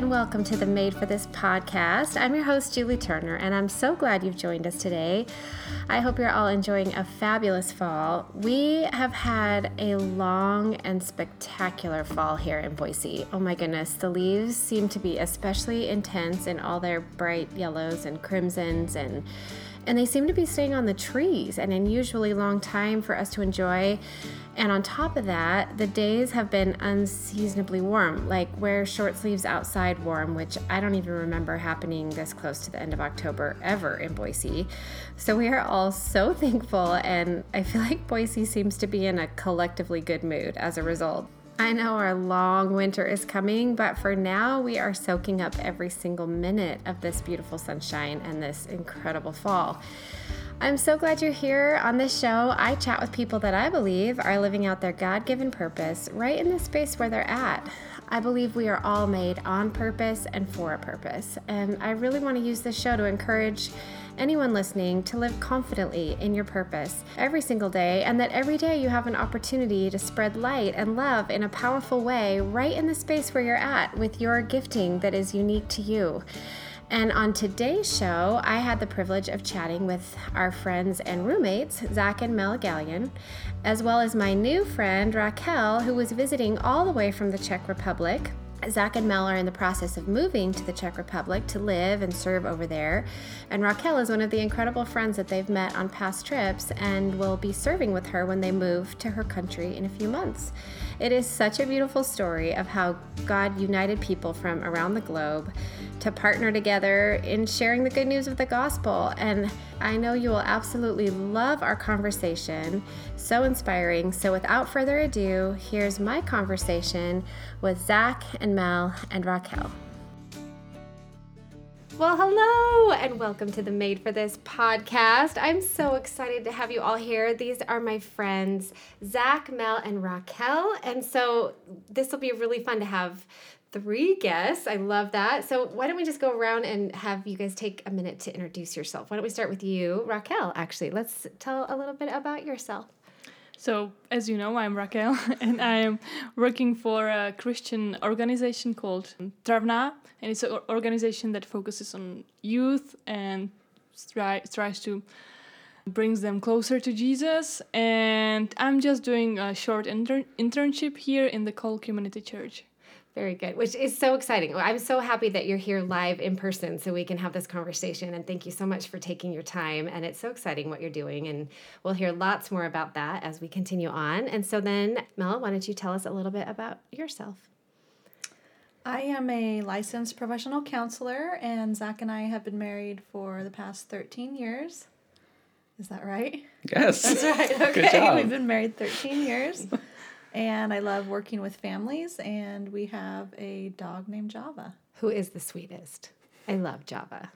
and welcome to the Made for This podcast. I'm your host, Julie Turner, and I'm so glad you've joined us today. I hope you're all enjoying a fabulous fall. We have had a long and spectacular fall here in Boise. Oh my goodness, the leaves seem to be especially intense in all their bright yellows and crimsons and and they seem to be staying on the trees an unusually long time for us to enjoy. And on top of that, the days have been unseasonably warm, like wear short sleeves outside warm, which I don't even remember happening this close to the end of October ever in Boise. So we are all so thankful, and I feel like Boise seems to be in a collectively good mood as a result. I know our long winter is coming, but for now, we are soaking up every single minute of this beautiful sunshine and this incredible fall. I'm so glad you're here on this show. I chat with people that I believe are living out their God given purpose right in the space where they're at. I believe we are all made on purpose and for a purpose, and I really want to use this show to encourage anyone listening to live confidently in your purpose every single day, and that every day you have an opportunity to spread light and love in a powerful way right in the space where you're at with your gifting that is unique to you. And on today's show, I had the privilege of chatting with our friends and roommates, Zach and Mel Gallion, as well as my new friend, Raquel, who was visiting all the way from the Czech Republic. Zach and Mel are in the process of moving to the Czech Republic to live and serve over there. And Raquel is one of the incredible friends that they've met on past trips and will be serving with her when they move to her country in a few months. It is such a beautiful story of how God united people from around the globe to partner together in sharing the good news of the gospel. And I know you will absolutely love our conversation. So inspiring. So, without further ado, here's my conversation with Zach and Mel and Raquel. Well, hello, and welcome to the Made for This podcast. I'm so excited to have you all here. These are my friends, Zach, Mel, and Raquel. And so this will be really fun to have three guests. I love that. So why don't we just go around and have you guys take a minute to introduce yourself? Why don't we start with you, Raquel? Actually, let's tell a little bit about yourself. So, as you know, I'm Raquel, and I am working for a Christian organization called Travna, and it's an organization that focuses on youth and try, tries to brings them closer to Jesus. And I'm just doing a short inter- internship here in the Cole Community Church. Very good, which is so exciting. I'm so happy that you're here live in person so we can have this conversation. And thank you so much for taking your time. And it's so exciting what you're doing. And we'll hear lots more about that as we continue on. And so then, Mel, why don't you tell us a little bit about yourself? I am a licensed professional counselor, and Zach and I have been married for the past 13 years. Is that right? Yes. That's right. Okay. We've been married 13 years. and I love working with families. And we have a dog named Java. Who is the sweetest? I love Java.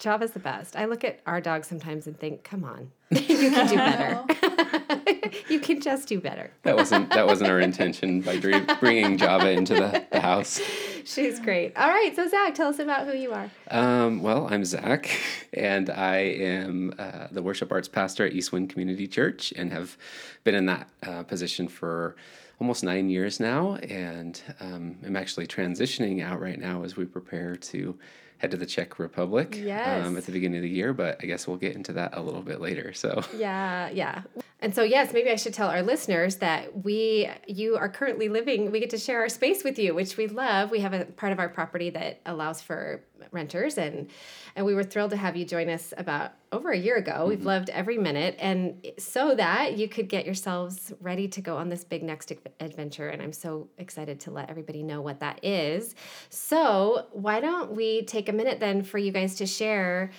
Java's the best. I look at our dog sometimes and think, come on, you can do better. you can just do better. that wasn't that wasn't our intention by bringing Java into the, the house. She's great. All right, so Zach, tell us about who you are. Um, well, I'm Zach, and I am uh, the worship arts pastor at Eastwind Community Church, and have been in that uh, position for almost nine years now, and um, I'm actually transitioning out right now as we prepare to head to the Czech Republic yes. um, at the beginning of the year, but I guess we'll get into that a little bit later. So yeah, yeah. And so yes, maybe I should tell our listeners that we you are currently living. We get to share our space with you, which we love. We have a part of our property that allows for renters and and we were thrilled to have you join us about over a year ago. Mm-hmm. We've loved every minute and so that you could get yourselves ready to go on this big next adventure and I'm so excited to let everybody know what that is. So, why don't we take a minute then for you guys to share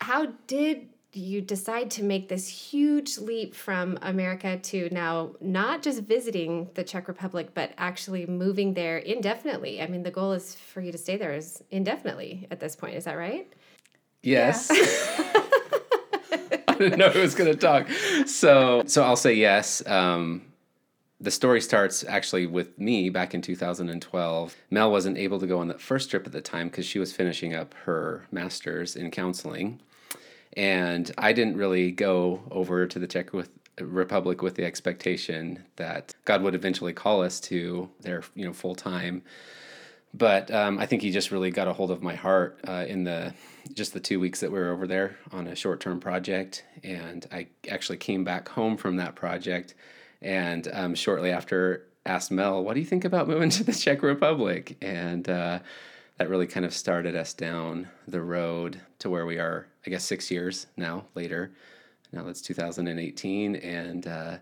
how did you decide to make this huge leap from America to now not just visiting the Czech Republic, but actually moving there indefinitely. I mean, the goal is for you to stay there is indefinitely at this point. Is that right? Yes. Yeah. I didn't know who was going to talk. So, so I'll say yes. Um, the story starts actually with me back in 2012. Mel wasn't able to go on that first trip at the time because she was finishing up her master's in counseling and I didn't really go over to the Czech with, Republic with the expectation that God would eventually call us to their you know full time. But um, I think he just really got a hold of my heart uh, in the just the two weeks that we were over there on a short term project, and I actually came back home from that project, and um, shortly after asked Mel, "What do you think about moving to the Czech Republic?" and uh, that really kind of started us down the road to where we are. I guess six years now later. Now it's 2018, and uh,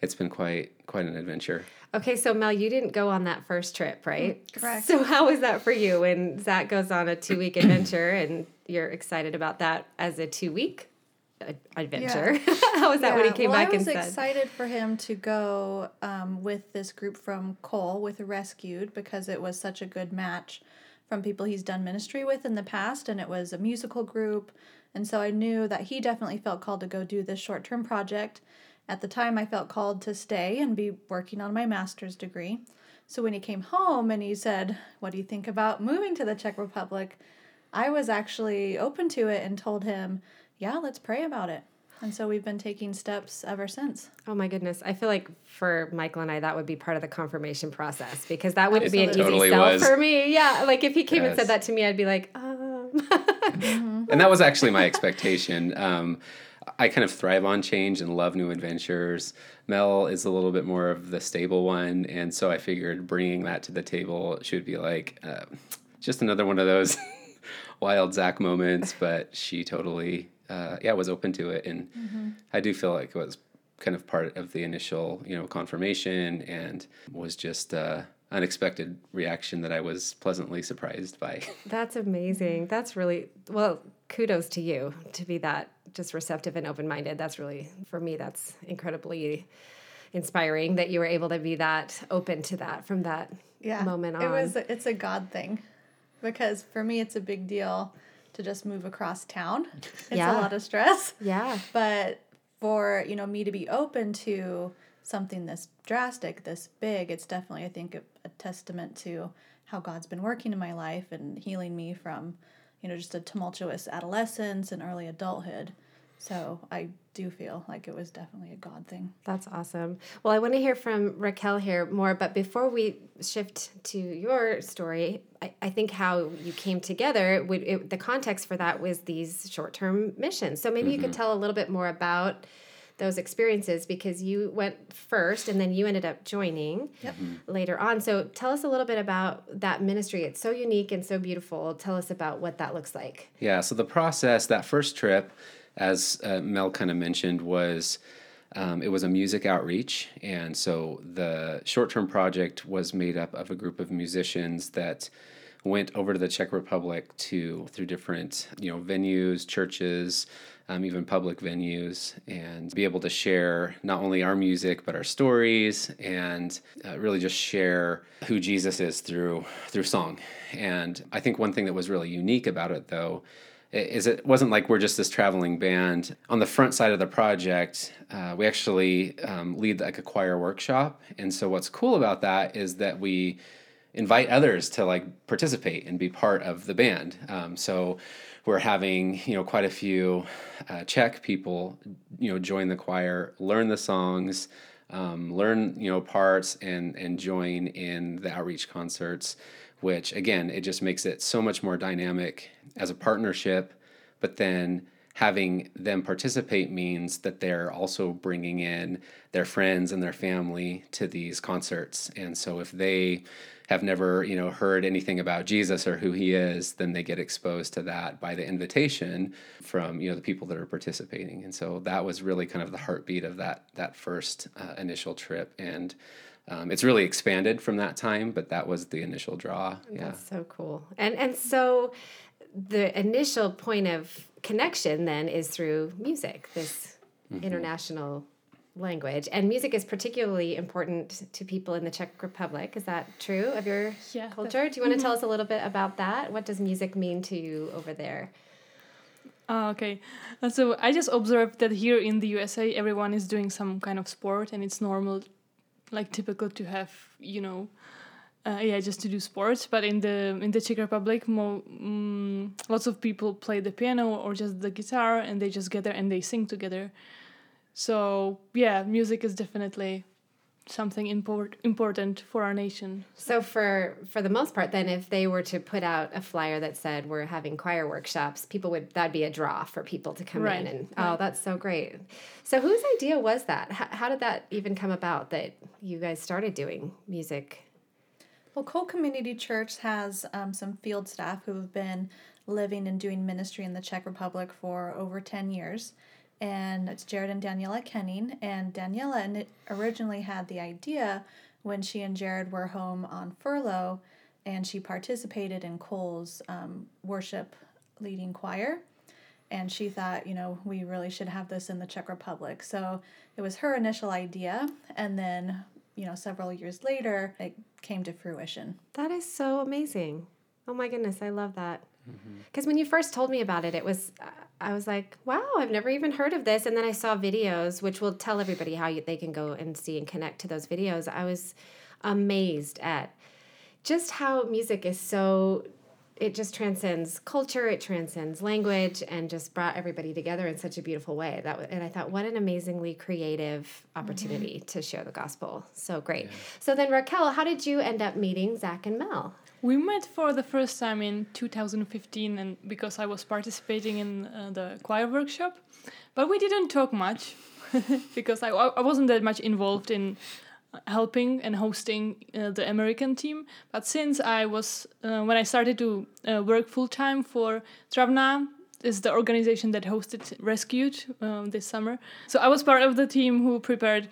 it's been quite quite an adventure. Okay, so Mel, you didn't go on that first trip, right? Mm, correct. So how was that for you when Zach goes on a two week adventure and you're excited about that as a two week adventure? how was that when he came well, back I was and said? excited for him to go um, with this group from Cole with Rescued because it was such a good match from people he's done ministry with in the past, and it was a musical group. And so I knew that he definitely felt called to go do this short term project. At the time, I felt called to stay and be working on my master's degree. So when he came home and he said, What do you think about moving to the Czech Republic? I was actually open to it and told him, Yeah, let's pray about it. And so we've been taking steps ever since. Oh my goodness. I feel like for Michael and I, that would be part of the confirmation process because that wouldn't be an Totally easy sell was. for me. Yeah. Like if he came and said that to me, I'd be like, um. and that was actually my expectation. Um, I kind of thrive on change and love new adventures. Mel is a little bit more of the stable one, and so I figured bringing that to the table should be like uh, just another one of those wild Zach moments. But she totally, uh, yeah, was open to it, and I do feel like it was kind of part of the initial, you know, confirmation, and was just. Uh, unexpected reaction that I was pleasantly surprised by. That's amazing. That's really, well, kudos to you to be that just receptive and open minded. That's really, for me, that's incredibly inspiring that you were able to be that open to that from that moment on. It was it's a God thing. Because for me it's a big deal to just move across town. It's Yeah. a lot of stress. yeah. But for, you know, me to be open to something this drastic, this big, it's definitely I think a, a testament to how God's been working in my life and healing me from, you know, just a tumultuous adolescence and early adulthood. So I do feel like it was definitely a God thing. That's awesome. Well, I want to hear from Raquel here more, but before we shift to your story, I, I think how you came together, would, it, the context for that was these short term missions. So maybe you could mm-hmm. tell a little bit more about those experiences because you went first and then you ended up joining mm-hmm. later on. So tell us a little bit about that ministry. It's so unique and so beautiful. Tell us about what that looks like. Yeah, so the process, that first trip, as uh, Mel kind of mentioned, was um, it was a music outreach. And so the short term project was made up of a group of musicians that went over to the Czech Republic to through different you know venues, churches, um, even public venues, and be able to share not only our music but our stories, and uh, really just share who Jesus is through through song. And I think one thing that was really unique about it, though, is it wasn't like we're just this traveling band. On the front side of the project, uh, we actually um, lead like a choir workshop, and so what's cool about that is that we invite others to like participate and be part of the band. Um, so we're having you know quite a few uh, Czech people you know join the choir, learn the songs, um, learn you know parts, and and join in the outreach concerts. Which again, it just makes it so much more dynamic as a partnership. But then having them participate means that they're also bringing in their friends and their family to these concerts. And so if they have never, you know, heard anything about Jesus or who he is, then they get exposed to that by the invitation from, you know, the people that are participating. And so that was really kind of the heartbeat of that that first uh, initial trip and um, it's really expanded from that time, but that was the initial draw. Yeah. That's so cool. And and so the initial point of connection then is through music, this international language. And music is particularly important to people in the Czech Republic. Is that true of your Yeah, culture? Do you want to tell us a little bit about that? What does music mean to you over there? Ah, okay. Uh, so I just observed that here in the USA, everyone is doing some kind of sport, and it's normal, like typical to have, you know, uh, yeah, just to do sports. But in the in the Czech Republic, mo- mm, lots of people play the piano or just the guitar, and they just gather and they sing together. So yeah, music is definitely something import, important for our nation. So for for the most part, then, if they were to put out a flyer that said we're having choir workshops, people would that'd be a draw for people to come Right, in and oh, that's so great. So whose idea was that? How, how did that even come about that you guys started doing music? Well, Cole Community Church has um, some field staff who have been living and doing ministry in the Czech Republic for over 10 years. And it's Jared and Daniela Kenning. And Daniela originally had the idea when she and Jared were home on furlough and she participated in Cole's um, worship leading choir. And she thought, you know, we really should have this in the Czech Republic. So it was her initial idea. And then, you know, several years later, it came to fruition. That is so amazing. Oh my goodness, I love that. Mm-hmm. Because when you first told me about it, it was I was like, wow, I've never even heard of this. And then I saw videos, which will tell everybody how you, they can go and see and connect to those videos. I was amazed at just how music is so it just transcends culture, it transcends language, and just brought everybody together in such a beautiful way. That wa- and I thought, what an amazingly creative opportunity to share the gospel. So great. So then, Raquel, how did you end up meeting Zach and Mel? We met for the first time in 2015, and because I was participating in uh, the choir workshop, but we didn't talk much because I, I wasn't that much involved in helping and hosting uh, the American team. But since I was uh, when I started to uh, work full time for Travna, is the organization that hosted Rescued um, this summer. So I was part of the team who prepared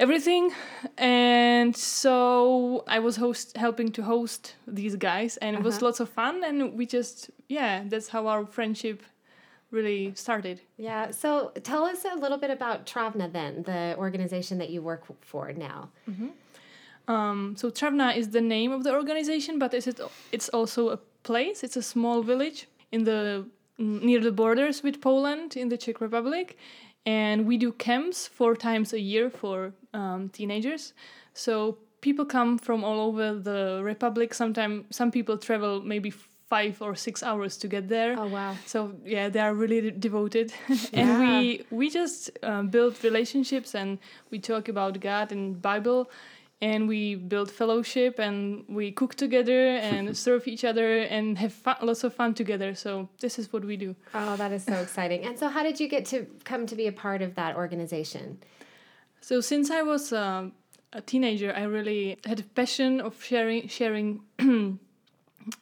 everything and so i was host helping to host these guys and it was Uh-huh. lots of fun and we just yeah that's how our friendship really started Yeah. So tell us a little bit about Travna then, the organization that you work for now. um, so Travna is the name of the organization but it's, it's also a place it's a small village in the near the borders with poland in the czech republic and we do camps four times a year for um, teenagers so people come from all over the republic sometimes some people travel maybe five or six hours to get there Oh wow. so yeah they are really devoted and we we just um, build relationships and we talk about god and bible and we build fellowship and we cook together and serve each other and have fun, lots of fun together so this is what we do Oh, that is so exciting. And so how did you get to come to be a part of that organization? so since i was um, a teenager i really had a passion of sharing sharing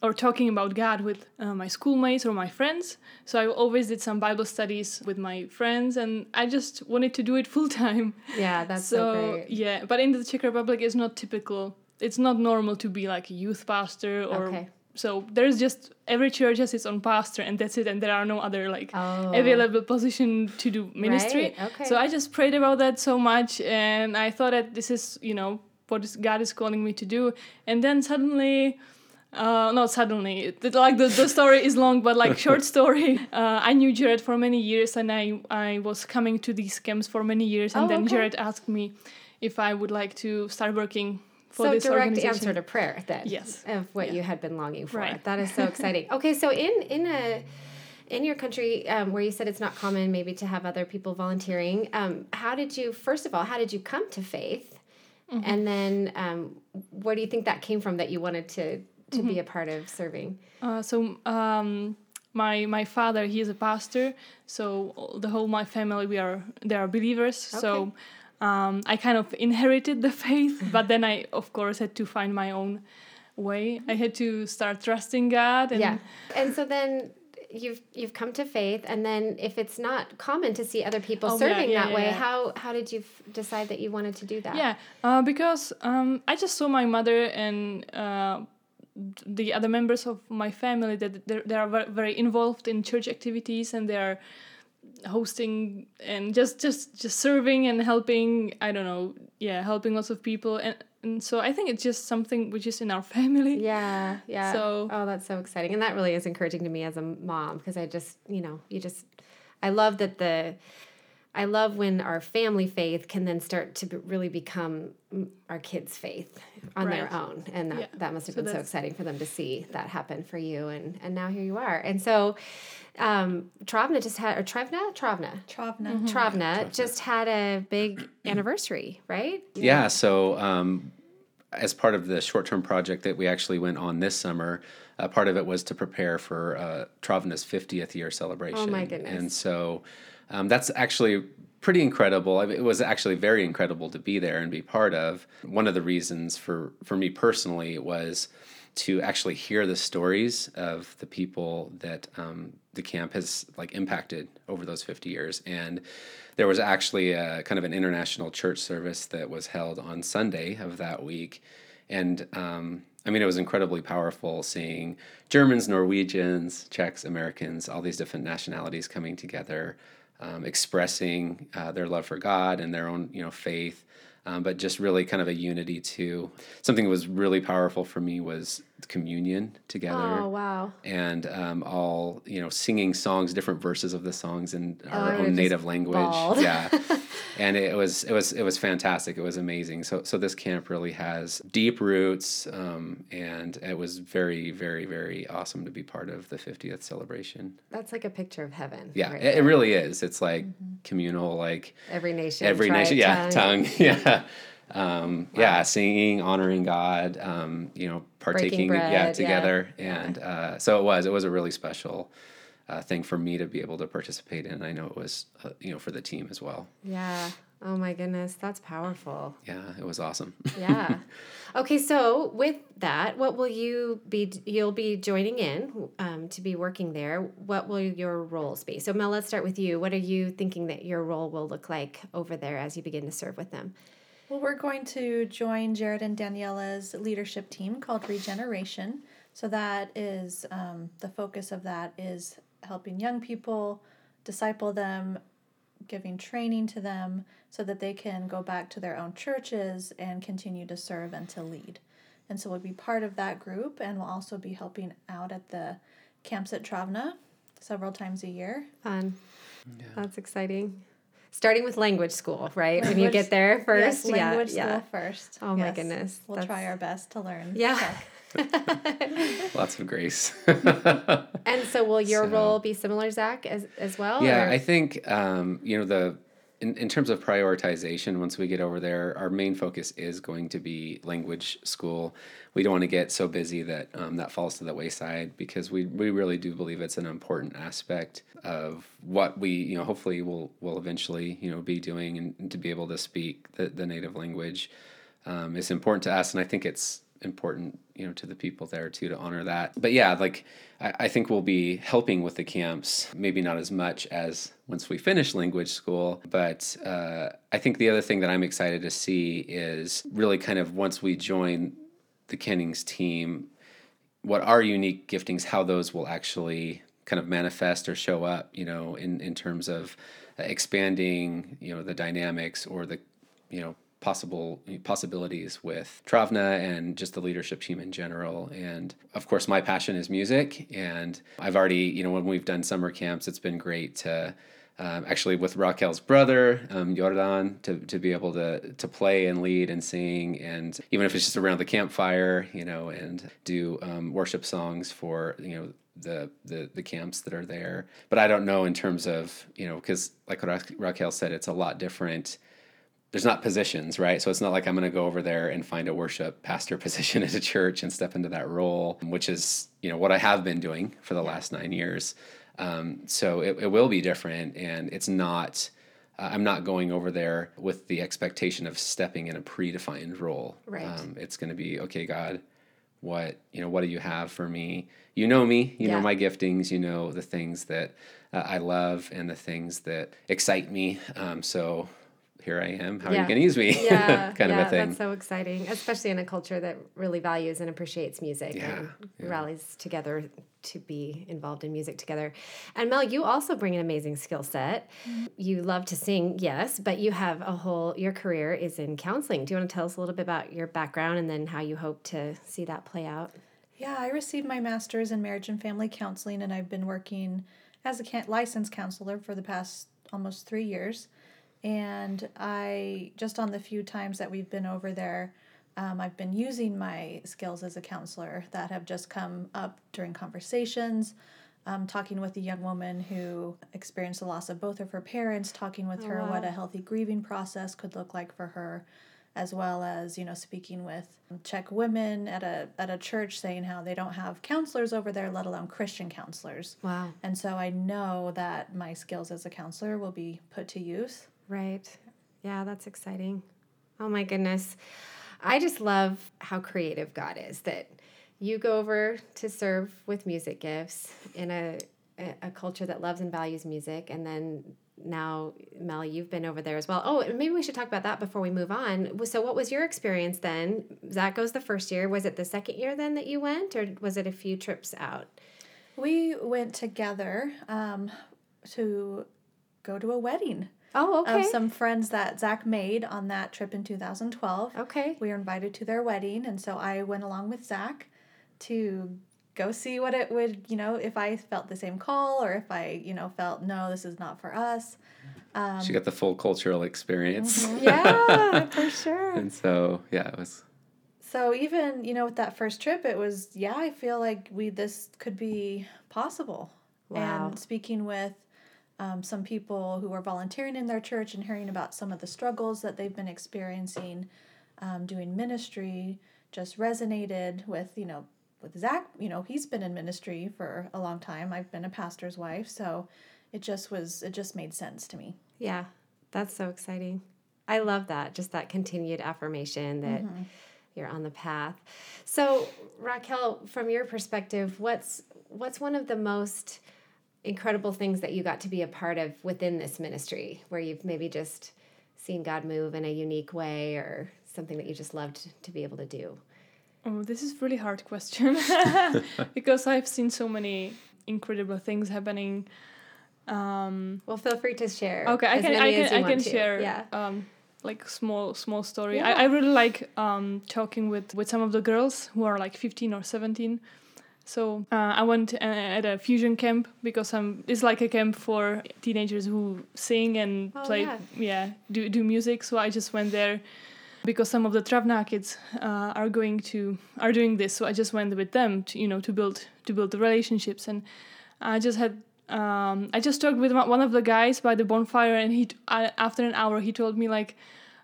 or talking about God with uh, my schoolmates or my friends. So I always did some Bible studies with my friends, and I just wanted to do it full time. Yeah, that's so, great. yeah, but in the Czech Republic, it's not typical. It's not normal to be like a youth pastor or. Okay. So there's just every church has its own pastor, and that's it. And there are no other like Oh. available position to do ministry. Right, okay. So I just prayed about that so much, and I thought that this is you know what is, God is calling me to do. And then suddenly, uh, not suddenly, like the, the story is long, but like short story. Uh, I knew Jared for many years, and I I was coming to these camps for many years, and Oh, then okay. Jared asked me if I would like to start working for so this direct organization. answer to prayer then. Yes. Of what Yeah. you had been longing for. Right. That is so exciting. okay, so in in a in your country um, where you said it's not common maybe to have other people volunteering, um, how did you first of all how did you come to faith, Mm-hmm. and then um, where do you think that came from that you wanted to to Mm-hmm. be a part of serving? Uh, so um, my my father he is a pastor, so the whole my family we are they are believers. So um, I kind of inherited the faith, but then I of course had to find my own way. I had to start trusting God. And yeah, and so then. You've you've come to faith, and then if it's not common to see other people Oh, serving yeah, that yeah, way, yeah. how how did you f- decide that you wanted to do that? Yeah, uh, because um, I just saw my mother and uh, the other members of my family that they're, they are very involved in church activities and they are hosting and just just just serving and helping i don't know yeah helping lots of people. And, and so i think it's just something which is in our family. Yeah, yeah. So- oh, that's so exciting, and that really is encouraging to me as a mom because I just, you know, you just, I love that the, I love when our family faith can then start to be, really become our kids' faith on their own, and that, Yeah. that must have So been so exciting for them to see that happen for you, and and now here you are, and so um, Travna just had or Trevna Travna Travna. Travna just had a big anniversary, right? Yeah. So, um, as part of the short term project that we actually went on this summer, uh, part of it was to prepare for uh, Travna's 50th year celebration. Oh, my goodness. And so um, that's actually pretty incredible. It was actually very incredible to be there and be part of. One of the reasons for, for me personally was to actually hear the stories of the people that um, the camp has like impacted over those 50 years and there was actually a, kind of an international church service that was held on sunday of that week and um, i mean it was incredibly powerful seeing germans norwegians czechs americans all these different nationalities coming together um, expressing uh, their love for god and their own you know faith um, but just really kind of a unity too. Something that was really powerful for me was communion together Oh wow! and um, all you know singing songs, different verses of the songs in our would've own native language. bawled. Yeah, and it was it was it was fantastic. It was amazing. So so this camp really has deep roots, um, and it was very very very awesome to be part of the 50th celebration. That's like a picture of heaven. Yeah, right it, it really is. It's like communal, like every nation, every tribe, nation yeah tongue. tongue, yeah um yeah singing honoring god um you know partaking bread, yeah yeah. together and uh so it was it was a really special uh, thing for me to be able to participate in i know it was uh, you know for the team as well Yeah. Oh my goodness, that's powerful. yeah it was awesome Yeah. okay, so with that, what will you be? You'll be joining in um, to be working there. What will your roles be? So Mel, let's start with you. What are you thinking that your role will look like over there as you begin to serve with them? Well, we're going to join Jared and Daniela's leadership team called Regeneration. So that is um, the focus of that is helping young people, disciple them, giving training to them so that they can go back to their own churches and continue to serve and to lead. And so we'll be part of that group and we'll also be helping out at the camps at Travna several times a year. Fun. That's exciting. Starting with language school, right? when you get there first, Yes, language yeah, yeah. first. Oh my goodness, We'll that's- try our best to learn. Yeah. Lots of grace And so, will your So- role be similar, Zach, as as well? Yeah, or- I think um, you know the in, in terms of prioritization. Once we get over there, our main focus is going to be language school. We don't want to get so busy that um, that falls to the wayside because we we really do believe it's an important aspect of what we you know hopefully will will eventually you know be doing and, to be able to speak the, the native language um, is important to us, and I think it's important you know to the people there too to honor that. But yeah like I, I think we'll be helping with the camps maybe not as much as once we finish language school. But uh, i think the other thing that i'm excited to see is really kind of once we join the kennings team what our unique giftings how those will actually kind of manifest or show up you know in in terms of expanding you know the dynamics or the you know possible possibilities with Travna and just the leadership team in general. And of course, my passion is music. And I've already, you know, when we've done summer camps, it's been great to um, actually with Raquel's brother, um, Jordan, to, to be able to to play and lead and sing, and even if it's just around the campfire, you know, and do um, worship songs for you know the, the the camps that are there. But I don't know in terms of you know because like Ra- Raquel said, it's a lot different there's not positions, right? So it's not like I'm going to go over there and find a worship pastor position at a church and step into that role, which is, you know, what I have been doing for the last nine years. Um, so it, it will be different, and it's not. Uh, I'm not going over there with the expectation of stepping in a predefined role. Right. Um, it's going to be okay, God. What you know? What do you have for me? You know me. You Yeah. know my giftings. You know the things that uh, I love and the things that excite me. Um, so here I am. How are you going to use me? yeah, kind yeah, of a thing. That's so exciting, especially in a culture that really values and appreciates music Yeah, and yeah. rallies together to be involved in music together. And Mel, you also bring an amazing skill set. Mm-hmm. You love to sing, yes, but you have a whole your career is in counseling. Do you want to tell us a little bit about your background and then how you hope to see that play out? Yeah, I received my master's in marriage and family counseling, and I've been working as a can- licensed counselor for the past almost three years. And I, just on the few times that we've been over there, um, I've been using my skills as a counselor that have just come up during conversations. Um, talking with a young woman who experienced the loss of both of her parents, talking with her what a healthy grieving process could look like for her, as well as you know speaking with Czech women at a at a church, saying how they don't have counselors over there, let alone Christian counselors. Wow. And so I know that my skills as a counselor will be put to use. Right. Yeah, that's exciting. Oh my goodness. I just love how creative God is that you go over to serve with music gifts in a a culture that loves and values music and then now Mel you've been over there as well. Oh, maybe we should talk about that before we move on. So what was your experience then? Zach goes the first year. Was it the second year then that you went or was it a few trips out? We went together um, to go to a wedding Oh, um, okay. of some friends that Zach made on that trip in 2012. okay. We were invited to their wedding, and so I went along with Zach to go see what it would, you know, if I felt the same call or if I, you know, felt no, this is not for us. she um, got the full cultural experience. Mm-hmm. Yeah, for sure. and so, yeah, it was. So even you know with that first trip, it was yeah. I feel like we this could be possible. Wow. And speaking with um, some people who are volunteering in their church and hearing about some of the struggles that they've been experiencing, um, doing ministry, just resonated with you know with Zach. You know he's been in ministry for a long time. I've been a pastor's wife, so it just was it just made sense to me. Yeah, that's so exciting. I love that, just that continued affirmation that you're on the path. So, Raquel, from your perspective, what's what's one of the most incredible things that you got to be a part of within this ministry where you've maybe just seen God move in a unique way or something that you just loved to be able to do? Oh, this is really hard question because I've seen so many incredible things happening. Um, Well, feel free to share. okay, I can I can I can to. share Yeah. um, like small small story. Yeah. I, I really like um, talking with with some of the girls who are like fifteen or seventeen. So uh, I went uh, at a fusion camp because um, it's like a camp for teenagers who sing and Oh, play, yeah. yeah, do do music. So I just went there because some of the Travna kids uh, are going to are doing this. So I just went with them to you know to build to build the relationships, and I just had um, I just talked with one one of the guys by the bonfire, and he after an hour he told me like.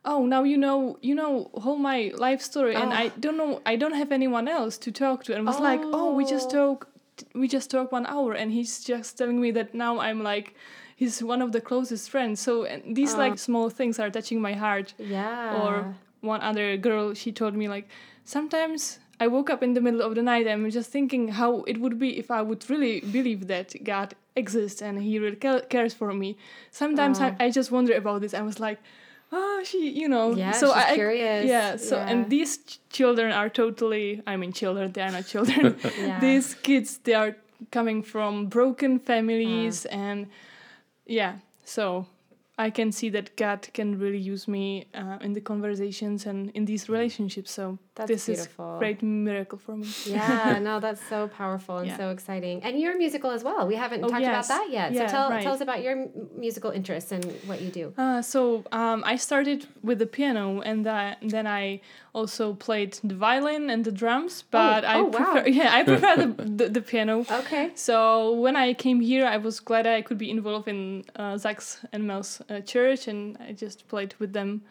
Oh, now you know you know whole my life story, and I oh. don't know I don't have anyone else to talk to, and was like, oh, we just Oh. talk, we just talk one hour, and he's just telling me that now I'm like, he's one of the closest friends. So and these like oh. small things are touching my heart Yeah. or one other girl she told me like sometimes i woke up in the middle of the night and i'm just thinking how it would be if i would really believe that god exists and he really cares for me sometimes I, oh. I just wonder about this i was like oh she you know Yeah, so she's I, curious. yeah so Yeah. and these ch- children are totally i mean children they are not children Yeah. these kids they are coming from broken families and yeah so i can see that god can really use me uh, in the conversations and in these relationships so That's this beautiful. is great miracle for me yeah, no, that's so powerful and Yeah. so exciting. And you're musical as well. We haven't Oh, talked yes. about that yet. Yeah, so tell, right. tell us about your musical interests and what you do. Uh, so um, I started with the piano, and that, then I also played the violin and the drums. But I oh, wow. prefer, yeah, I prefer the, the the piano. Okay. So when I came here, I was glad I could be involved in uh, Zach's and Mel's uh, church, and I just played with them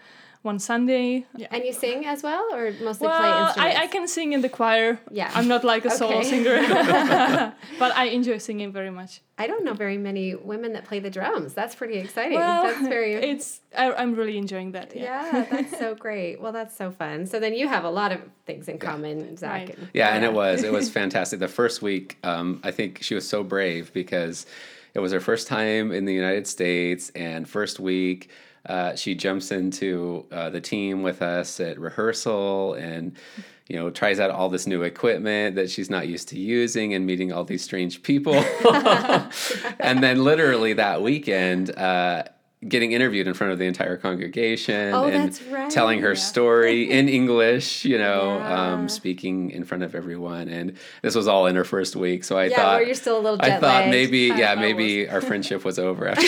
one Sunday. Yeah. And you sing as well, or mostly play Well, instruments? I, I can sing in the choir. Yeah. I'm not like a solo singer, but I enjoy singing very much. I don't know very many women that play the drums. That's pretty exciting. Well, that's very. It's I, I'm really enjoying that. Yeah. yeah, that's so great. Well, that's so fun. So then you have a lot of things in common, Zach. Right. and- Yeah, and it was it was fantastic. The first week, um, I think she was so brave because it was her first time in the United States, and first week. Uh, she jumps into uh, the team with us at rehearsal and you know tries out all this new equipment that she's not used to using and meeting all these strange people. And then literally that weekend uh, getting interviewed in front of the entire congregation Oh, and right. telling her story in english you know Yeah. um, speaking in front of everyone. And this was all in her first week so i Yeah, thought you're still a little i thought maybe yeah maybe our friendship was over after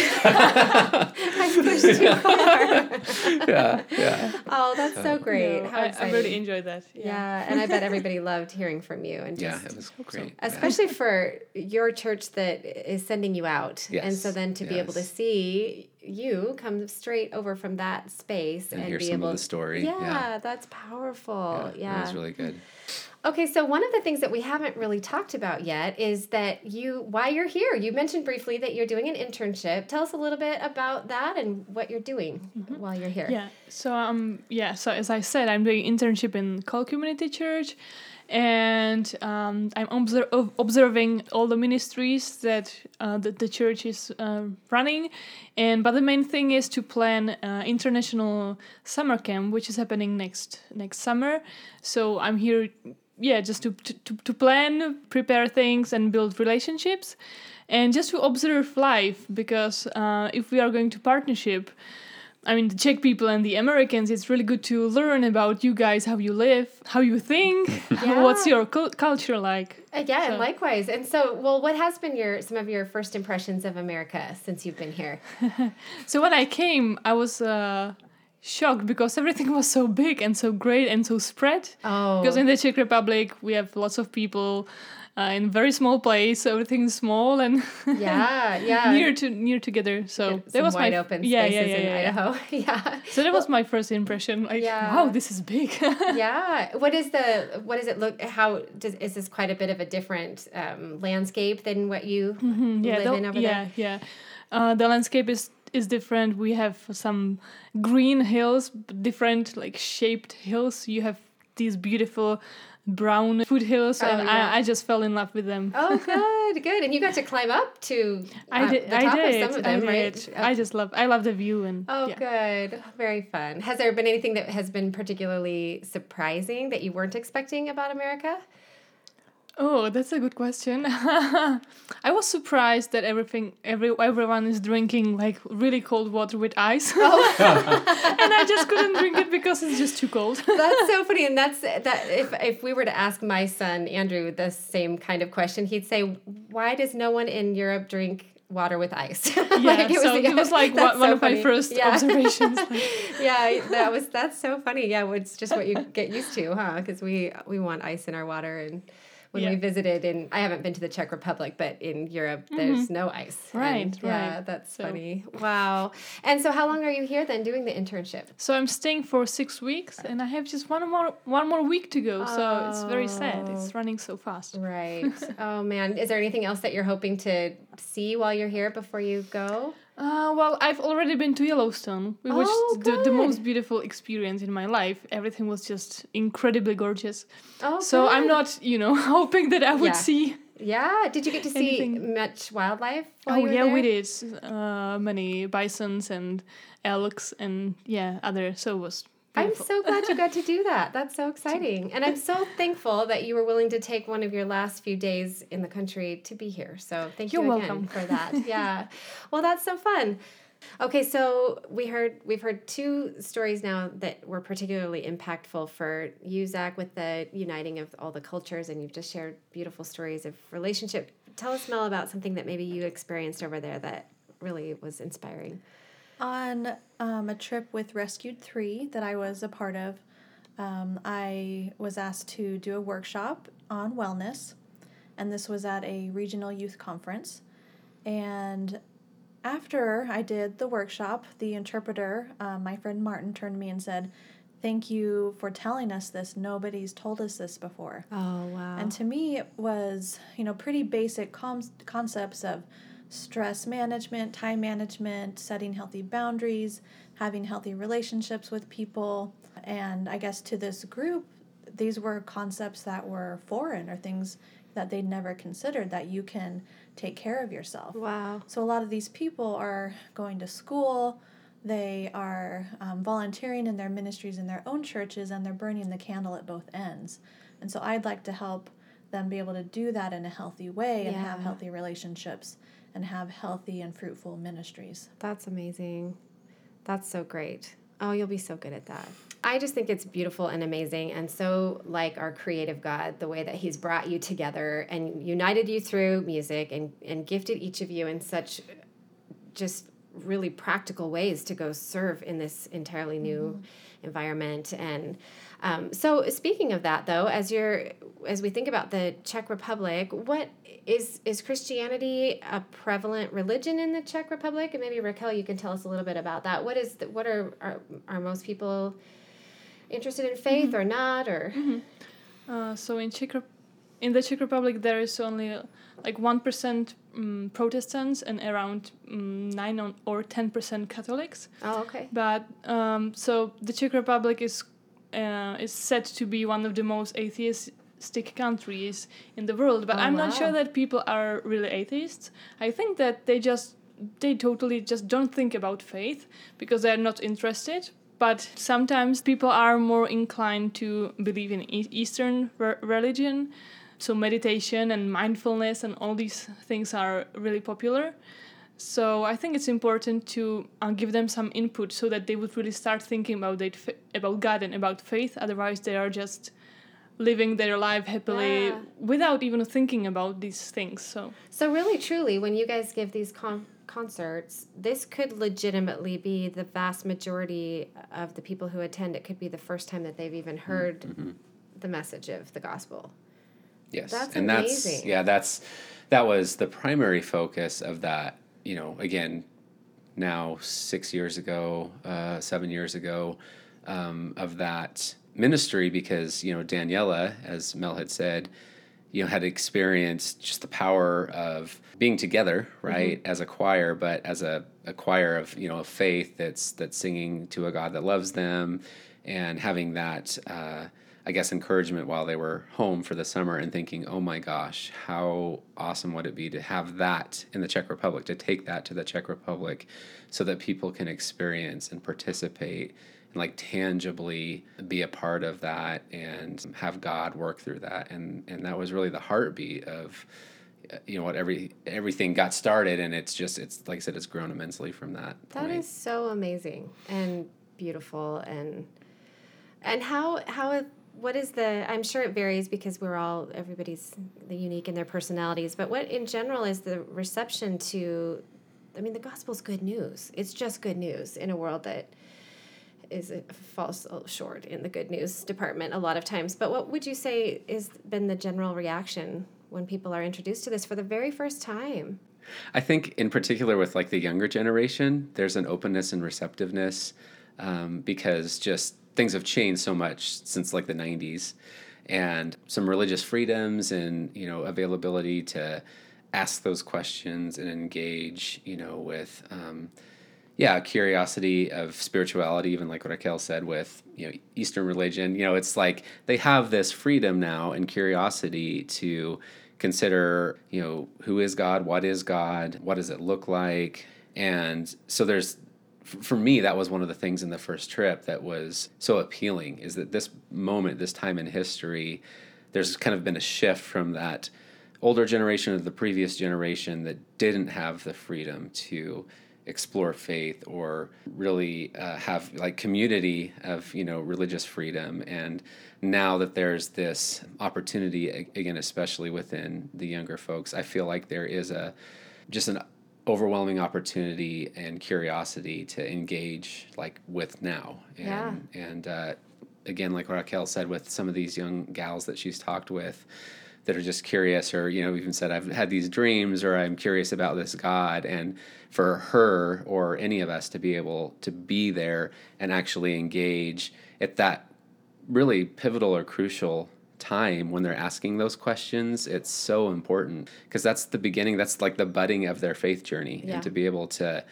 I too far. yeah, yeah. oh, that's so great. No, How I, I really enjoyed that. yeah. and I bet everybody loved hearing from you and Yeah, just it was great. yeah. especially for your church that is sending you out and so then to be able to see you come straight over from that space And and, hear be some of able the story, yeah, yeah. that's powerful Yeah, yeah, it was really good. okay so one of the things that we haven't really talked about yet is that you why you're here you mentioned briefly that you're doing an internship tell us a little bit about that and what you're doing while you're here Yeah. So um yeah. So as I said, I'm doing internship in Cole Community Church, and um, I'm obser- observing all the ministries that uh, that the church is uh, running, and but the main thing is to plan uh, international summer camp, which is happening next next summer. So I'm here, yeah, just to to, to, plan, prepare things, and build relationships, and just to observe life because uh, if we are going to partnership. I mean, the Czech people and the Americans, it's really good to learn about you guys, how you live, how you think, yeah. what's your cul- culture like. Yeah, and So- likewise. And so, well, what has been your some of your first impressions of America since you've been here? So when I came, I was uh, shocked because everything was so big and so great and so spread. Oh, Because in the Czech Republic, we have lots of people uh, in a very small place, everything's small and yeah, yeah. near to near together. So Some that was wide my open yeah, spaces yeah, yeah, in yeah, yeah. Idaho. Yeah. So that was my first impression. Like, Yeah. wow, this is big. yeah. What is the what does it look how does is this quite a bit of a different um, landscape than what you yeah, live in over yeah, there? yeah. Uh, the landscape is is different. We have some green hills, different like shaped hills. You have these beautiful brown foothills, Oh, and yeah. I, I just fell in love with them. Oh, good, good. And you got to climb up to I uh, did. the I top did. of some of I them, did. right? I just love. I love the view and. Oh, yeah. good. Very fun. Has there been anything that has been particularly surprising that you weren't expecting about America? Oh, that's a good question. I was surprised that everything, every everyone is drinking like really cold water with ice, Oh. and I just couldn't drink it because it's just too cold. That's so funny, and that's that. If if we were to ask my son Andrew the same kind of question, he'd say, "Why does no one in Europe drink water with ice?" Yeah, so it was like one, so of my first Yeah. observations. like- yeah, that was that's so funny. Yeah, it's just what you get used to, huh? Because we we want ice in our water, and when we visited, and I haven't been to the Czech Republic, but in Europe, there's no ice. Mm-hmm. Right, And, Yeah, right. that's So- funny. Wow. And so, how long are you here then, doing the internship? So I'm staying for six weeks, and I have just one more one more week to go. So it's very sad. Oh. It's running so fast. Right. oh man, is there anything else that you're hoping to see while you're here before you go? Uh, well, I've already been to Yellowstone, which Oh, is the, the most beautiful experience in my life. Everything was just incredibly gorgeous. Oh, So I'm not, you know, hoping that I would Yeah. see. Yeah. Did you get to see Anything. much wildlife? Oh yeah, we did uh, many bisons and elks and yeah, other. So it was. I'm so glad you got to do that. That's so exciting. And I'm so thankful that you were willing to take one of your last few days in the country to be here. So thank You're you again welcome. for that. Yeah. Well, that's so fun. Okay, so we heard we've heard two stories now that were particularly impactful for you, Zach, with the uniting of all the cultures, and you've just shared beautiful stories of relationship. Tell us, Mel, about something that maybe you experienced over there that really was inspiring. On um, a trip with Rescued 3 that I was a part of, um, I was asked to do a workshop on wellness, and this was at a regional youth conference. And after I did the workshop, the interpreter, uh, my friend Martin, turned to me and said, Thank you for telling us this. Nobody's told us this before. Oh wow! And to me, it was, you know, pretty basic com- concepts of stress management, time management, setting healthy boundaries, having healthy relationships with people. And I guess to this group, these were concepts that were foreign or things that they'd never considered that you can take care of yourself. wow. So a lot of these people are going to school, they are um, volunteering in their ministries in their own churches, and they're burning the candle at both ends. And so I'd like to help them be able to do that in a healthy way and have healthy relationships and have healthy and fruitful ministries. That's amazing. That's so great. Oh, you'll be so good at that. I just think it's beautiful and amazing, and so like our creative God, the way that He's brought you together and united you through music and, and gifted each of you in such just really practical ways to go serve in this entirely new environment. And um, so speaking of that though as you're as we think about the czech republic what is is christianity a prevalent religion in the czech republic? And maybe raquel you can tell us a little bit about that. What is the, what are, are are most people interested in faith or not or? Uh, so in Czech, in the Czech Republic, there is only like one percent um, Protestants and around um, nine on, or ten percent Catholics. oh okay But um, so the Czech Republic is uh, is said to be one of the most atheistic countries in the world. But Oh, I'm not sure that people are really atheists. I think that they just they totally just don't think about faith because they're not interested. But sometimes people are more inclined to believe in e- Eastern re- religion. So meditation and mindfulness and all these things are really popular. So I think it's important to uh, give them some input so that they would really start thinking about it, about God and about faith. Otherwise, they are just living their life happily Yeah. without even thinking about these things. So So really, truly, when you guys give these con- concerts, this could legitimately be the vast majority of the people who attend. It could be the first time that they've even heard the message of the gospel. Yes, That's and that's amazing. yeah, that's that was the primary focus of that. You know, again, now six years ago, uh, seven years ago, um, of that ministry because you know Daniela, as Mel had said, you know had experienced just the power of being together, right, as a choir, but as a, a choir of you know of faith that's that's singing to a God that loves them, and having that. Uh, I guess encouragement while they were home for the summer and thinking, oh my gosh, how awesome would it be to have that in the Czech Republic, to take that to the Czech Republic so that people can experience and participate and like tangibly be a part of that and have God work through that. And, and that was really the heartbeat of, you know, what every, everything got started. And it's just, it's like I said, it's grown immensely from that. That point. is so amazing and beautiful and and how how what is the I'm sure it varies because we're all everybody's unique in their personalities, but what in general is the reception to I mean the gospel's good news. It's just good news in a world that is falls short in the good news department a lot of times. But what would you say has been the general reaction when people are introduced to this for the very first time? I think, in particular, with like the younger generation, there's an openness and receptiveness um, because just things have changed so much since like the 90s and some religious freedoms and, you know, availability to ask those questions and engage, you know, with, um, yeah, curiosity of spirituality, even like Raquel said with, you know, Eastern religion. You know, it's like they have this freedom now and curiosity to consider, you know, who is God, what is God, what does it look like, and so there's for me that was one of the things in the first trip that was so appealing is that this moment this time in history there's kind of been a shift from that older generation of the previous generation that didn't have the freedom to explore faith or really uh, have like community of you know religious freedom. And now that there's this opportunity again especially within the younger folks i feel like there is a just an overwhelming opportunity and curiosity to engage like with now and Yeah. and uh, again like raquel said with some of these young gals that she's talked with that are just curious or you know even said i've had these dreams or i'm curious about this god and for her or any of us to be able to be there and actually engage at that really pivotal or crucial time when they're asking those questions it's so important because that's the beginning that's like the budding of their faith journey Yeah. and to be able to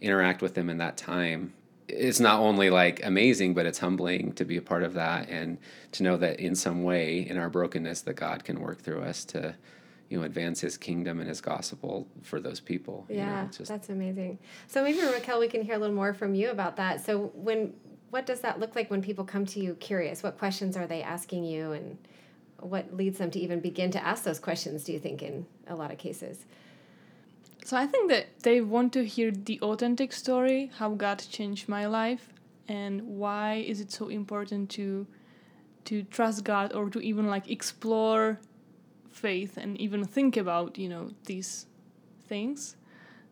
interact with them in that time it's not only like amazing but it's humbling to be a part of that and to know that in some way in our brokenness that god can work through us to you know advance his kingdom and his gospel for those people you know, Yeah, just that's amazing. So maybe Raquel, we can hear a little more from you about that. So when what does that look like when people come to you curious? What questions are they asking you, and what leads them to even begin to ask those questions? Do you think in a lot of cases? So I think that they want to hear the authentic story, how God changed my life, and why is it so important to to trust God or to even like explore faith and even think about you know these things.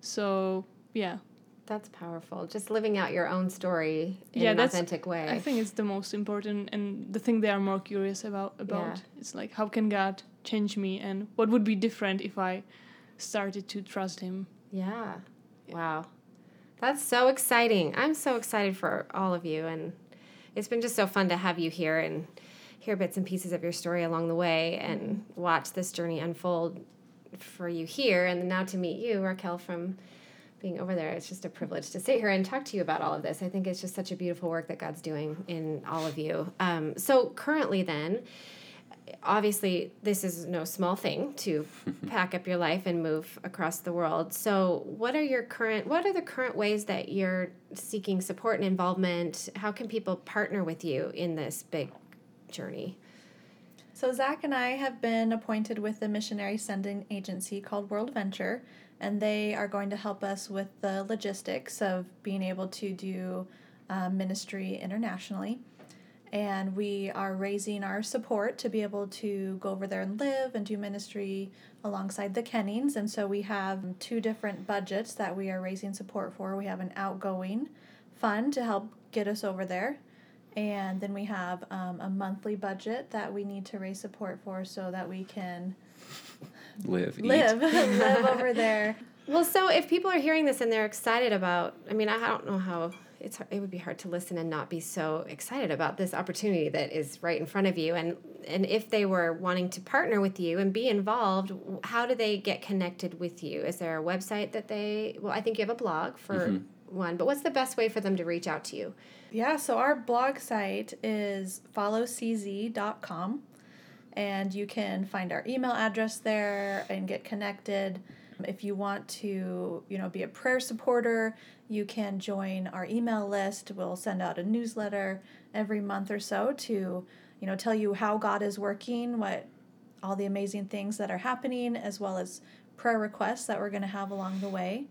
So yeah, That's powerful. Just living out your own story in Yeah, an authentic way. I think it's the most important and the thing they are more curious about about. Yeah. It's like how can God change me and what would be different if I started to trust him. Yeah. Wow. That's so exciting. I'm so excited for all of you. And it's been just so fun to have you here and hear bits and pieces of your story along the way and mm-hmm. watch this journey unfold for you here. And now to meet you, Raquel, from being over there. It's just a privilege to sit here and talk to you about all of this. I think it's just such a beautiful work that God's doing in all of you. Um, so, currently, then, obviously this is no small thing to pack up your life and move across the world so what are your current what are the current ways that you're seeking support and involvement how can people partner with you in this big journey So Zach and I have been appointed with a missionary sending agency called World Venture, and they are going to help us with the logistics of being able to do um, ministry internationally. And we are raising our support to be able to go over there and live and do ministry alongside the Kennings. And so we have two different budgets that we are raising support for. We have an outgoing fund to help get us over there. And then we have um, a monthly budget that we need to raise support for so that we can Live, live. Live over there. well so if people are hearing this and they're excited about i mean i don't know how it's it would be hard to listen and not be so excited about this opportunity that is right in front of you. And and if they were wanting to partner with you and be involved how do they get connected with you? Is there a website that they well i think you have a blog for mm-hmm. one but what's the best way for them to reach out to you? Yeah, so our blog site is followcz.com and you can find our email address there and get connected. If you want to, you know, be a prayer supporter, you can join our email list. We'll send out a newsletter every month or so to, you know, tell you how God is working, what all the amazing things that are happening, as well as prayer requests that we're going to have along the way.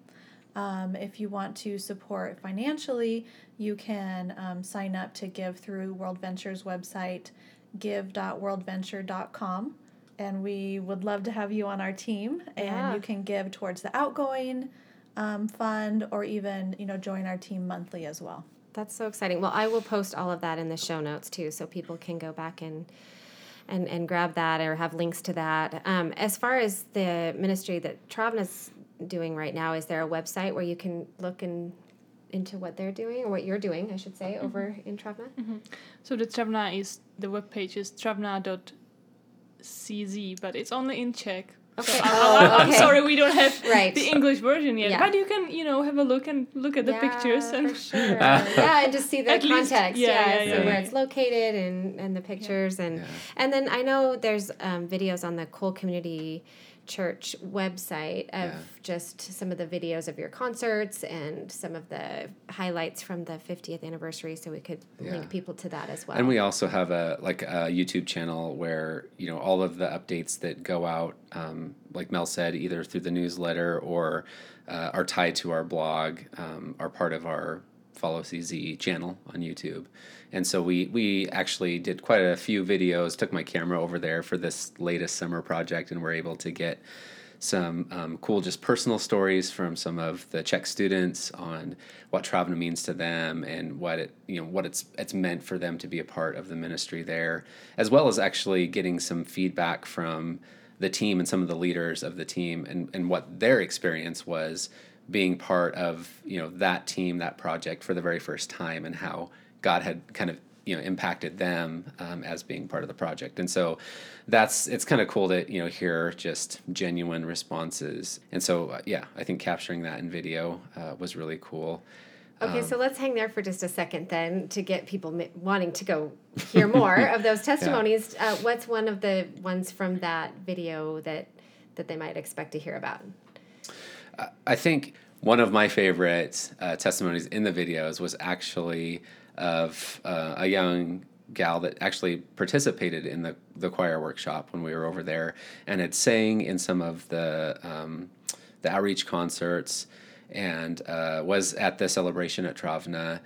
Um, if you want to support financially, you can um, sign up to give through World Ventures website, give.worldventure.com. And we would love to have you on our team. And Yeah. you can give towards the outgoing um, fund or even, you know, join our team monthly as well. That's so exciting. Well, I will post all of that in the show notes too, so people can go back and and and grab that or have links to that. Um, as far as the ministry that Travna's doing right now, is there a website where you can look and into what they're doing or what you're doing, I should say, over in Travna? So the Travna is the webpage is travna.cz, but it's only in Czech. Okay. So Oh, I, am okay. sorry we don't have Right. the English version yet. Yeah. But you can, you know, have a look and look at the pictures and sure. yeah, and just see the At least- context. yeah, yeah, yeah, so yeah, where yeah. it's located and and the pictures and Yeah. and then I know there's um, videos on the Cole Community Church website of Yeah. just some of the videos of your concerts and some of the highlights from the 50th anniversary, so we could Yeah. link people to that as well. And we also have a like a YouTube channel where you know all of the updates that go out, um, like Mel said, either through the newsletter or uh, are tied to our blog, um, are part of our Follow CZ channel on YouTube. And so we we actually did quite a few videos. Took my camera over there for this latest summer project, and we're able to get some um, cool, just personal stories from some of the Czech students on what Travna means to them and what it, you know, what it's it's meant for them to be a part of the ministry there, as well as actually getting some feedback from the team and some of the leaders of the team and, and what their experience was being part of you know that team that project for the very first time and how God had kind of you know impacted them um, as being part of the project and so that's it's kind of cool to you know hear just genuine responses and so uh, yeah i think capturing that in video uh, was really cool Okay, Um, so let's hang there for just a second then to get people mi- wanting to go hear more of those testimonies. Uh, what's one of the ones from that video that that they might expect to hear about? I think one of my favorite uh, testimonies in the videos was actually of uh, a young gal that actually participated in the, the choir workshop when we were over there and had sang in some of the um, the outreach concerts and uh, was at the celebration at Travna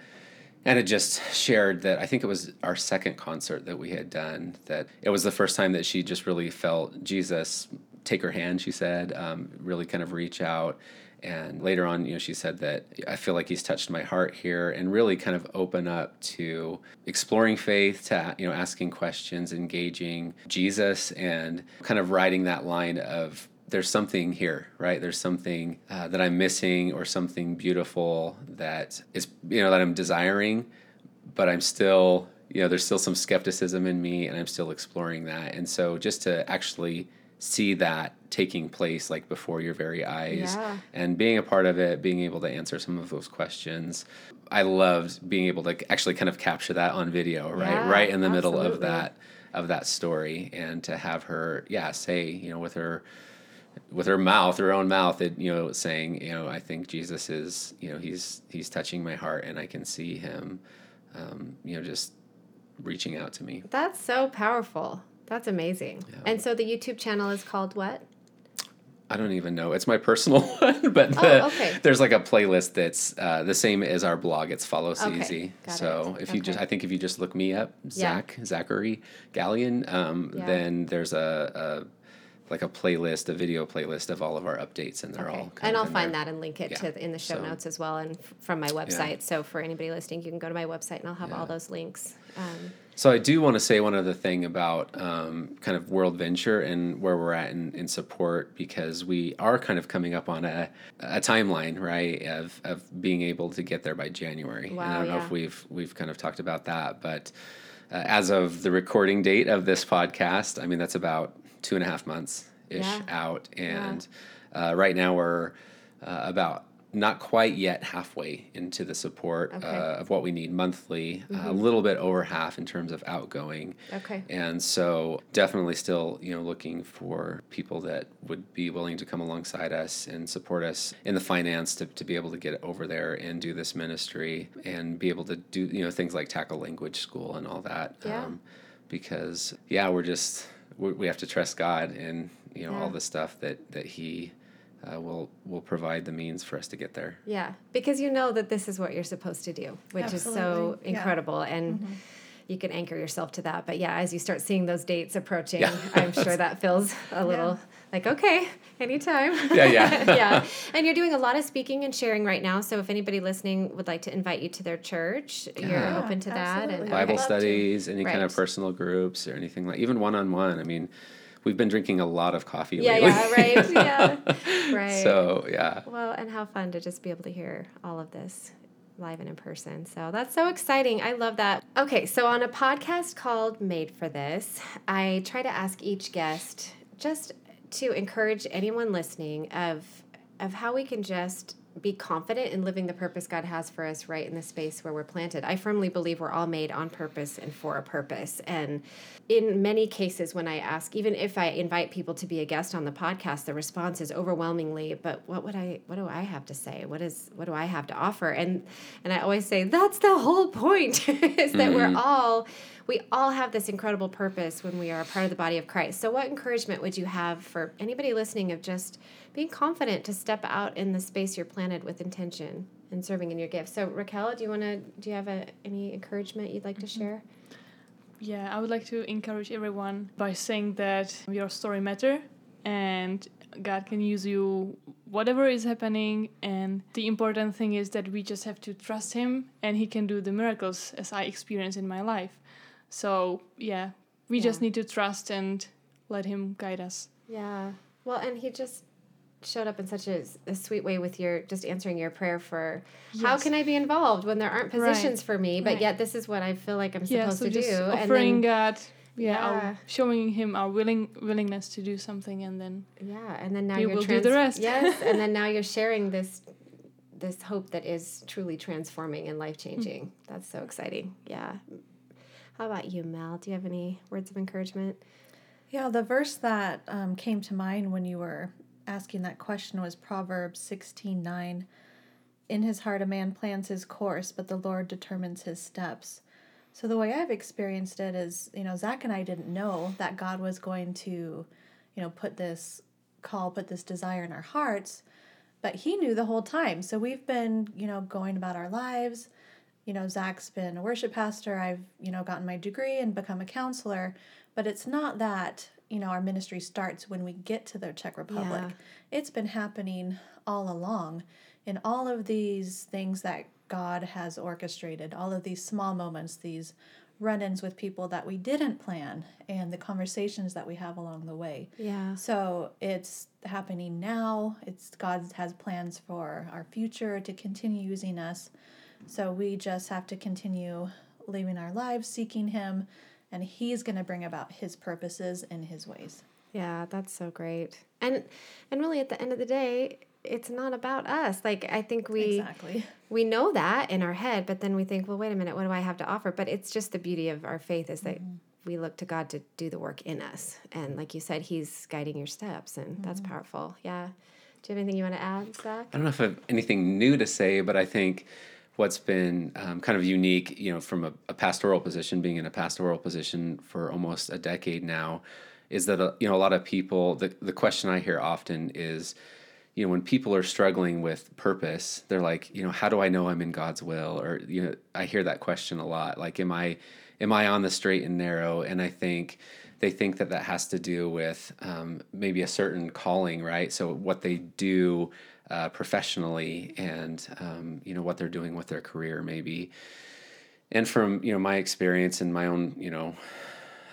and had just shared that I think it was our second concert that we had done that it was the first time that she just really felt Jesus take her hand she said um, really kind of reach out And later on, you know, she said that I feel like he's touched my heart here and really kind of open up to exploring faith, to you know, asking questions, engaging Jesus, and kind of riding that line of there's something here, right? There's something uh, that I'm missing or something beautiful that is, you know, that I'm desiring, but I'm still, you know, there's still some skepticism in me and I'm still exploring that. And so just to actually see that taking place like before your very eyes Yeah. and being a part of it, being able to answer some of those questions. I loved being able to actually kind of capture that on video, right? Yeah, right in the middle of that of that story and to have her yeah say you know with her with her mouth her own mouth it you know saying you know i think jesus is you know he's he's touching my heart and i can see him um, you know just reaching out to me That's so powerful. That's amazing. And so the YouTube channel is called what? i don't even know it's my personal one but the, Oh, okay. there's like a playlist that's uh, the same as our blog it's follow Okay, easy got so it. if you just i think if you just look me up Yeah. zach zachary galleon um, Yeah. then there's a, a like a playlist a video playlist of all of our updates and they're all kind and I'll in find there. that and link it Yeah. to in the show So- notes as well and f- from my website. So for anybody listening, you can go to my website and I'll have all those links. Um, So I do want to say one other thing about um, kind of World Venture and where we're at in, in support because we are kind of coming up on a, a timeline, right, of, of being able to get there by January. and I don't know if we've we've kind of talked about that, but uh, as of the recording date of this podcast, I mean that's about two and a half months ish Yeah. out, and uh, right now we're uh, about not quite yet halfway into the support Okay. uh, of what we need monthly, uh, a mm-hmm. little bit over half in terms of outgoing. Okay. And so definitely still, you know, looking for people that would be willing to come alongside us and support us in the finance to, to be able to get over there and do this ministry and be able to do, you know, things like tackle language school and all that. Yeah. Um, because yeah, we're just, we we have to trust God and, you know, all the stuff that, that he uh, will, will provide the means for us to get there. yeah, because you know that this is what you're supposed to do, which is so Absolutely, yeah. incredible. And you can anchor yourself to that. But yeah, as you start seeing those dates approaching, Yeah. I'm sure that feels a little like, okay, anytime. Yeah, yeah. yeah. And you're doing a lot of speaking and sharing right now. So if anybody listening would like to invite you to their church, you're open to that. And absolutely. Bible I'd love to. studies, any kind of personal groups or anything like even one on one. I mean, we've been drinking a lot of coffee Yeah, lately. yeah, right. Yeah. Right. so yeah. Well, and how fun to just be able to hear all of this live and in person. So that's so exciting. I love that. Okay, so on a podcast called Made for This, I try to ask each guest just to encourage anyone listening of of how we can just be confident in living the purpose God has for us right in the space where we're planted. I firmly believe we're all made on purpose and for a purpose. And in many cases, when I ask, even if I invite people to be a guest on the podcast, the response is overwhelmingly, but what would I, what do I have to say? What is, what do I have to offer? And, and I always say, that's the whole point is that we're mm-hmm. all, we all have this incredible purpose when we are a part of the body of Christ. So, what encouragement would you have for anybody listening of just being confident to step out in the space you're planted with intention and serving in your gift? So, Raquel, do you want to? Do you have a, any encouragement you'd like to mm-hmm. share? Yeah, I would like to encourage everyone by saying that your story matter and God can use you whatever is happening and the important thing is that we just have to trust him and he can do the miracles as I experienced in my life. So, yeah, we just need to trust and let him guide us. Yeah. Well, and he just showed up in such a, a sweet way with your just answering your prayer for how can I be involved when there aren't Right. positions for me, but Right. yet this is what I feel like I'm Yeah, supposed so to just do. And offering then, God yeah, Yeah. Our, showing him our willing willingness to do something and then yeah, and then now you're will do the rest. yes, and then now you're sharing this this hope that is truly transforming and life changing. That's so exciting. Yeah. How about you, Mel? Do you have any words of encouragement? Yeah, the verse that um, came to mind when you were asking that question was Proverbs sixteen nine. In his heart, a man plans his course, but the Lord determines his steps. So, the way I've experienced it is, you know, Zach and I didn't know that God was going to, you know, put this call, put this desire in our hearts, but He knew the whole time. So, we've been, you know, going about our lives, you know, Zach's been a worship pastor. I've, you know, gotten my degree and become a counselor. But it's not that, you know, our ministry starts when we get to the Czech Republic. Yeah. It's been happening all along in all of these things that God has orchestrated, all of these small moments, these run ins with people that we didn't plan, and the conversations that we have along the way. Yeah. So it's happening now. It's God has plans for our future to continue using us. So we just have to continue living our lives, seeking Him, and He's going to bring about His purposes in His ways. Yeah, that's so great. And and really at the end of the day, it's not about us. Like I think we Exactly. we know that in our head, but then we think, well, wait a minute, what do I have to offer? But it's just the beauty of our faith is that mm-hmm. we look to God to do the work in us. And like you said, He's guiding your steps, and that's mm-hmm. powerful. Yeah. Do you have anything you want to add, Zach? I don't know if I have anything new to say, but I think what's been um, kind of unique, you know, from a, a pastoral position, being in a pastoral position for almost a decade now, is that uh, you know a lot of people. The the question I hear often is, you know, when people are struggling with purpose, they're like, you know, how do I know I'm in God's will? Or you know, I hear that question a lot. Like, am I am I on the straight and narrow? And I think they think that that has to do with um, maybe a certain calling, right? So what they do uh, professionally, and um, you know what they're doing with their career, maybe. And from you know my experience and my own you know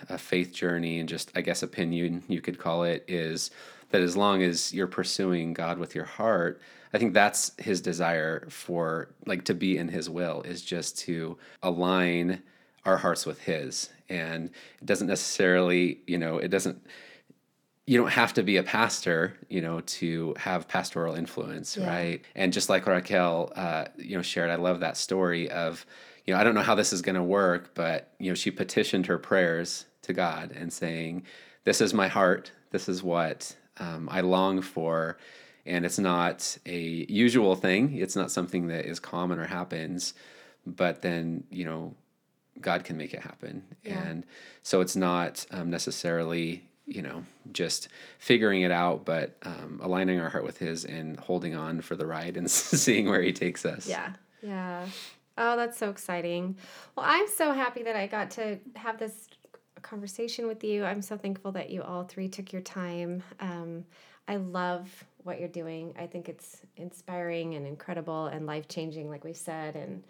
a faith journey and just I guess opinion you could call it is that as long as you're pursuing God with your heart, I think that's his desire for like to be in his will is just to align our hearts with his and it doesn't necessarily you know it doesn't you don't have to be a pastor, you know, to have pastoral influence, Yeah. right? And just like Raquel, uh, you know, shared, I love that story of, you know, I don't know how this is going to work, but you know, she petitioned her prayers to God and saying, "This is my heart. This is what um, I long for." And it's not a usual thing. It's not something that is common or happens, but then you know, God can make it happen. Yeah. And so it's not um, necessarily, you know, just figuring it out, but um, aligning our heart with His and holding on for the ride and seeing where He takes us. Yeah. Yeah. Oh, that's so exciting. Well, I'm so happy that I got to have this conversation with you. I'm so thankful that you all three took your time. Um, I love what you're doing. I think it's inspiring and incredible and life changing, like we said. And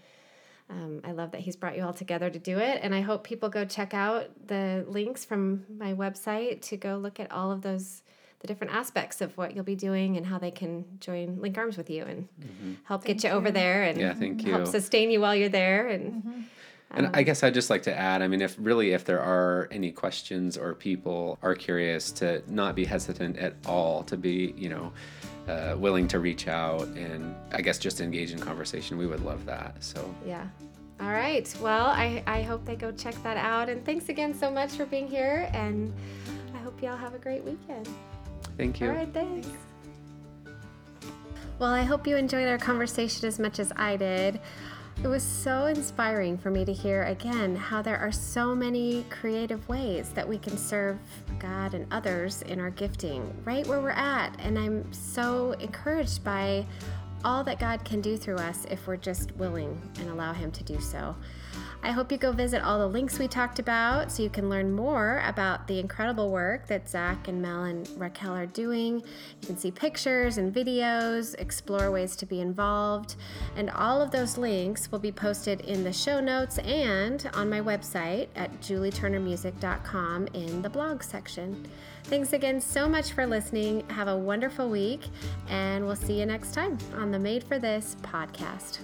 um, I love that he's brought you all together to do it. And I hope people go check out the links from my website to go look at all of those the different aspects of what you'll be doing and how they can join link arms with you and help get you, over there and Yeah, thank help you. sustain you while you're there and And I guess I'd just like to add, I mean, if really, if there are any questions or people are curious, to not be hesitant at all, to be, you know, uh, willing to reach out and I guess just engage in conversation. We would love that. So. Yeah. All right. Well I, I hope they go check that out. And thanks again so much for being here. And i hope y'all have a great weekend. Thank you. all right. Thanks. Well i hope you enjoyed our conversation as much as i did it was so inspiring for me to hear again how there are so many creative ways that we can serve God and others in our gifting right where we're at. And I'm so encouraged by all that God can do through us if we're just willing and allow Him to do so. I hope you go visit all the links we talked about so you can learn more about the incredible work that Zach and Mel and Raquel are doing. You can see pictures and videos, explore ways to be involved, and all of those links will be posted in the show notes and on my website at julieturnermusic.com in the blog section. Thanks again so much for listening. Have a wonderful week, and we'll see you next time on the Made for This podcast.